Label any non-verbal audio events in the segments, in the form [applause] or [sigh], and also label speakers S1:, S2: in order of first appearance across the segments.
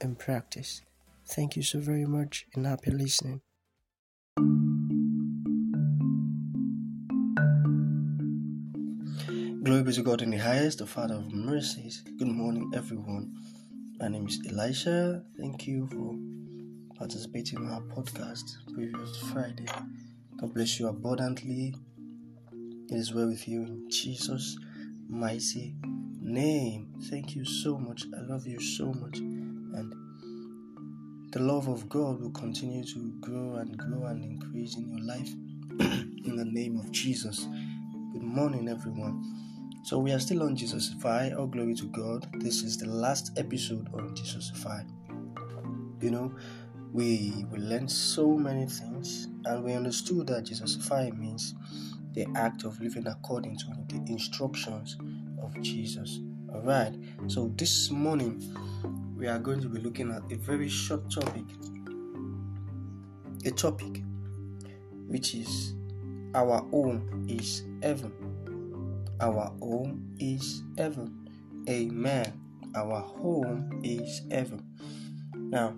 S1: and practice. Thank you so very much and happy listening. Glory be to God in the highest, the Father of mercies. Good morning, everyone. My name is Elisha. Thank you for participating in our podcast previous Friday. God bless you abundantly. It is well with you in Jesus' mighty name. Thank you so much. I love you so much. The love of God will continue to grow and grow and increase in your life [clears throat] in the name of Jesus. Good morning, everyone. So, we are still on Jesusify. All glory to God. This is the last episode on Jesusify. You know, we we learned so many things and we understood that Jesusify means the act of living according to the instructions of Jesus. All right. So this morning we are going to be looking at a very short topic. A topic which is our home is heaven. Our home is heaven. Amen. Our home is heaven. Now,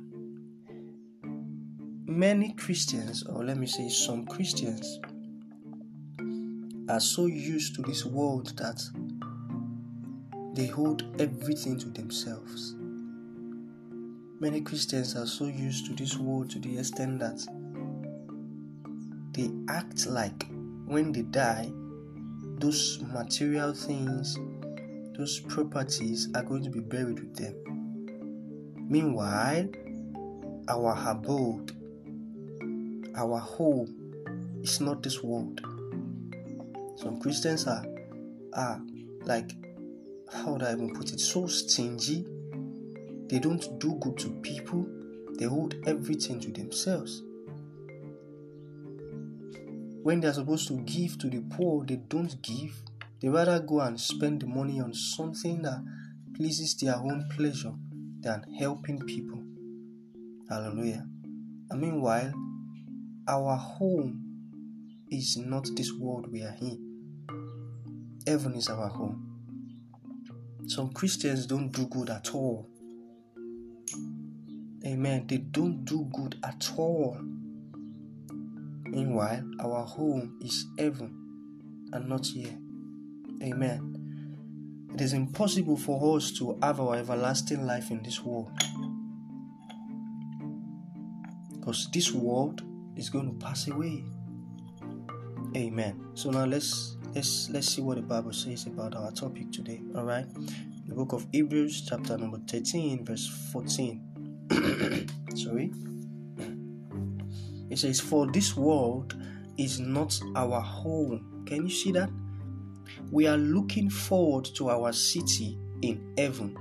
S1: many Christians, or let me say some Christians, are so used to this world that they hold everything to themselves. Many Christians are so used to this world to the extent that they act like when they die, those material things, those properties are going to be buried with them. Meanwhile, our abode, our home is not this world. Some Christians are are like how would I even put it, so stingy. They don't do good to people, they hold everything to themselves. When they're supposed to give to the poor, they don't give. They rather go and spend the money on something that pleases their own pleasure than helping people. Hallelujah. And meanwhile, our home is not this world we are in. Heaven is our home. Some Christians don't do good at all. Amen. They don't do good at all. Meanwhile, our home is heaven and not here. Amen. It is impossible for us to have our everlasting life in this world. Because this world is going to pass away. Amen. So now let's let's let's see what the Bible says about our topic today. All right, the book of Hebrews, chapter number thirteen, verse fourteen. [coughs] Sorry, it says, "For this world is not our home." Can you see that? We are looking forward to our city in heaven,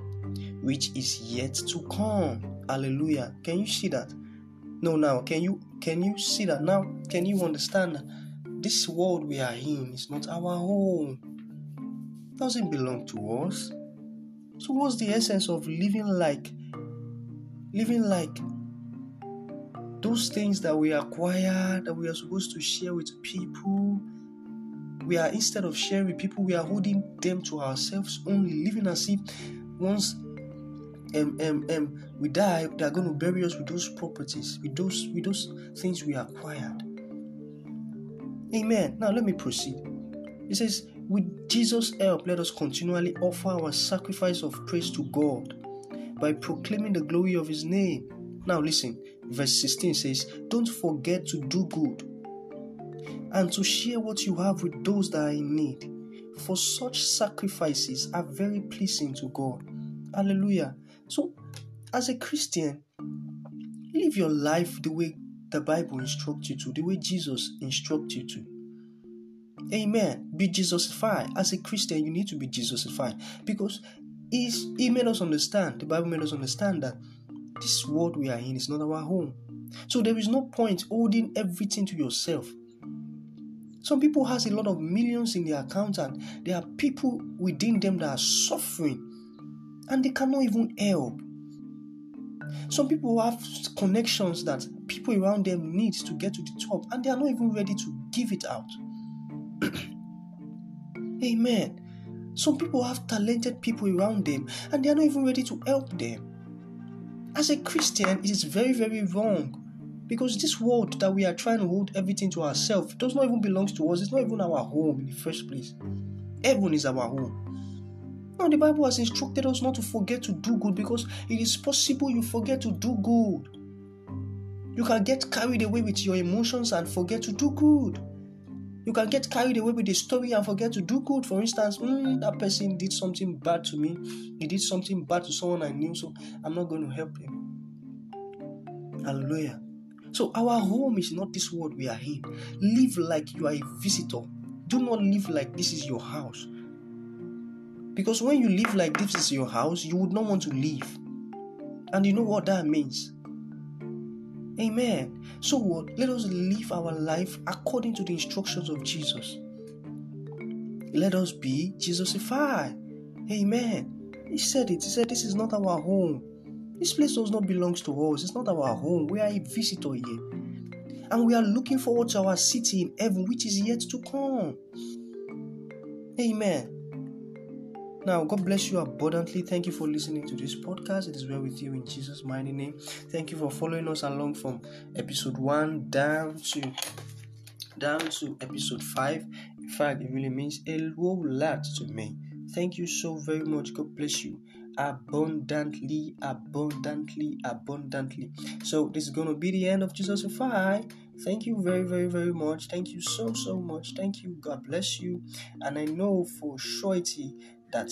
S1: which is yet to come. Hallelujah! Can you see that? No, now can you can you see that now? Can you understand that? This world we are in is not our home. It doesn't belong to us. So what's the essence of living like living like those things that we acquire that we are supposed to share with people? We are instead of sharing with people, we are holding them to ourselves only, living as if once um, um, um, we die, they are going to bury us with those properties, with those with those things we acquired. Amen. Now let me proceed. It says, With Jesus' help, let us continually offer our sacrifice of praise to God by proclaiming the glory of His name. Now listen, verse 16 says, Don't forget to do good and to share what you have with those that are in need, for such sacrifices are very pleasing to God. Hallelujah. So, as a Christian, live your life the way the Bible instructs you to, the way Jesus instructs you to. Amen. Be Jesusified. As a Christian, you need to be Jesusified because he's, He made us understand, the Bible made us understand that this world we are in is not our home. So there is no point holding everything to yourself. Some people has a lot of millions in their account and there are people within them that are suffering and they cannot even help. Some people have connections that people around them need to get to the top and they are not even ready to give it out. [clears throat] Amen. Some people have talented people around them and they are not even ready to help them. As a Christian, it is very, very wrong because this world that we are trying to hold everything to ourselves does not even belong to us. It's not even our home in the first place. Heaven is our home. Now, the Bible has instructed us not to forget to do good because it is possible you forget to do good. You can get carried away with your emotions and forget to do good. You can get carried away with the story and forget to do good. For instance, mm, that person did something bad to me. He did something bad to someone I knew, so I'm not going to help him. Hallelujah. So, our home is not this world we are in. Live like you are a visitor. Do not live like this is your house. Because when you live like this is your house, you would not want to leave. And you know what that means? Amen. So what? Let us live our life according to the instructions of Jesus. Let us be Jesusified. Amen. He said it. He said, This is not our home. This place does not belong to us. It's not our home. We are a visitor here. And we are looking forward to our city in heaven, which is yet to come. Amen. Now, God bless you abundantly. Thank you for listening to this podcast. It is well with you in Jesus' mighty name. Thank you for following us along from episode one down to down to episode five. In fact, it really means a whole lot to me. Thank you so very much. God bless you abundantly, abundantly, abundantly. So this is gonna be the end of Jesusify. Thank you very, very, very much. Thank you so, so much. Thank you. God bless you. And I know for surety that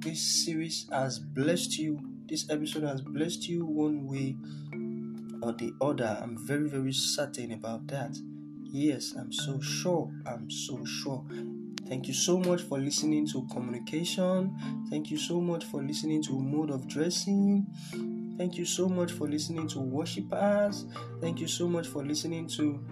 S1: this series has blessed you. This episode has blessed you one way or the other. I'm very, very certain about that. Yes, I'm so sure. I'm so sure. Thank you so much for listening to communication. Thank you so much for listening to mode of dressing. Thank you so much for listening to worshipers. Thank you so much for listening to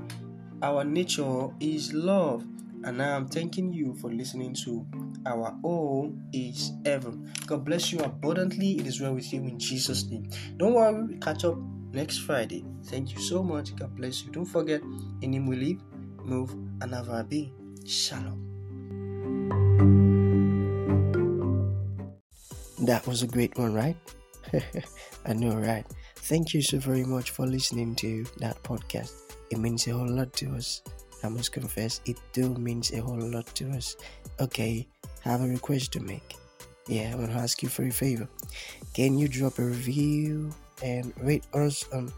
S1: Our Nature is Love. And now I'm thanking you for listening to Our All is Heaven. God bless you abundantly. It is well with you in Jesus' name. Don't worry, we catch up next Friday. Thank you so much. God bless you. Don't forget, in Him we live, move, and have our being. Shalom. That was a great one, right? [laughs] I know, right? Thank you so very much for listening to that podcast. It means a whole lot to us. I must confess, it do means a whole lot to us. Okay, I have a request to make. Yeah, I want to ask you for a favor. Can you drop a review and rate us on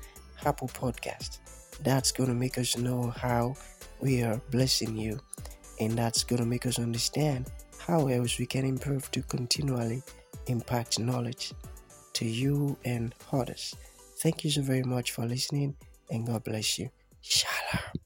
S1: Apple Podcast? That's going to make us know how we are blessing you, and that's going to make us understand how else we can improve to continually impact knowledge to you and others. Thank you so very much for listening, and God bless you. Shalom.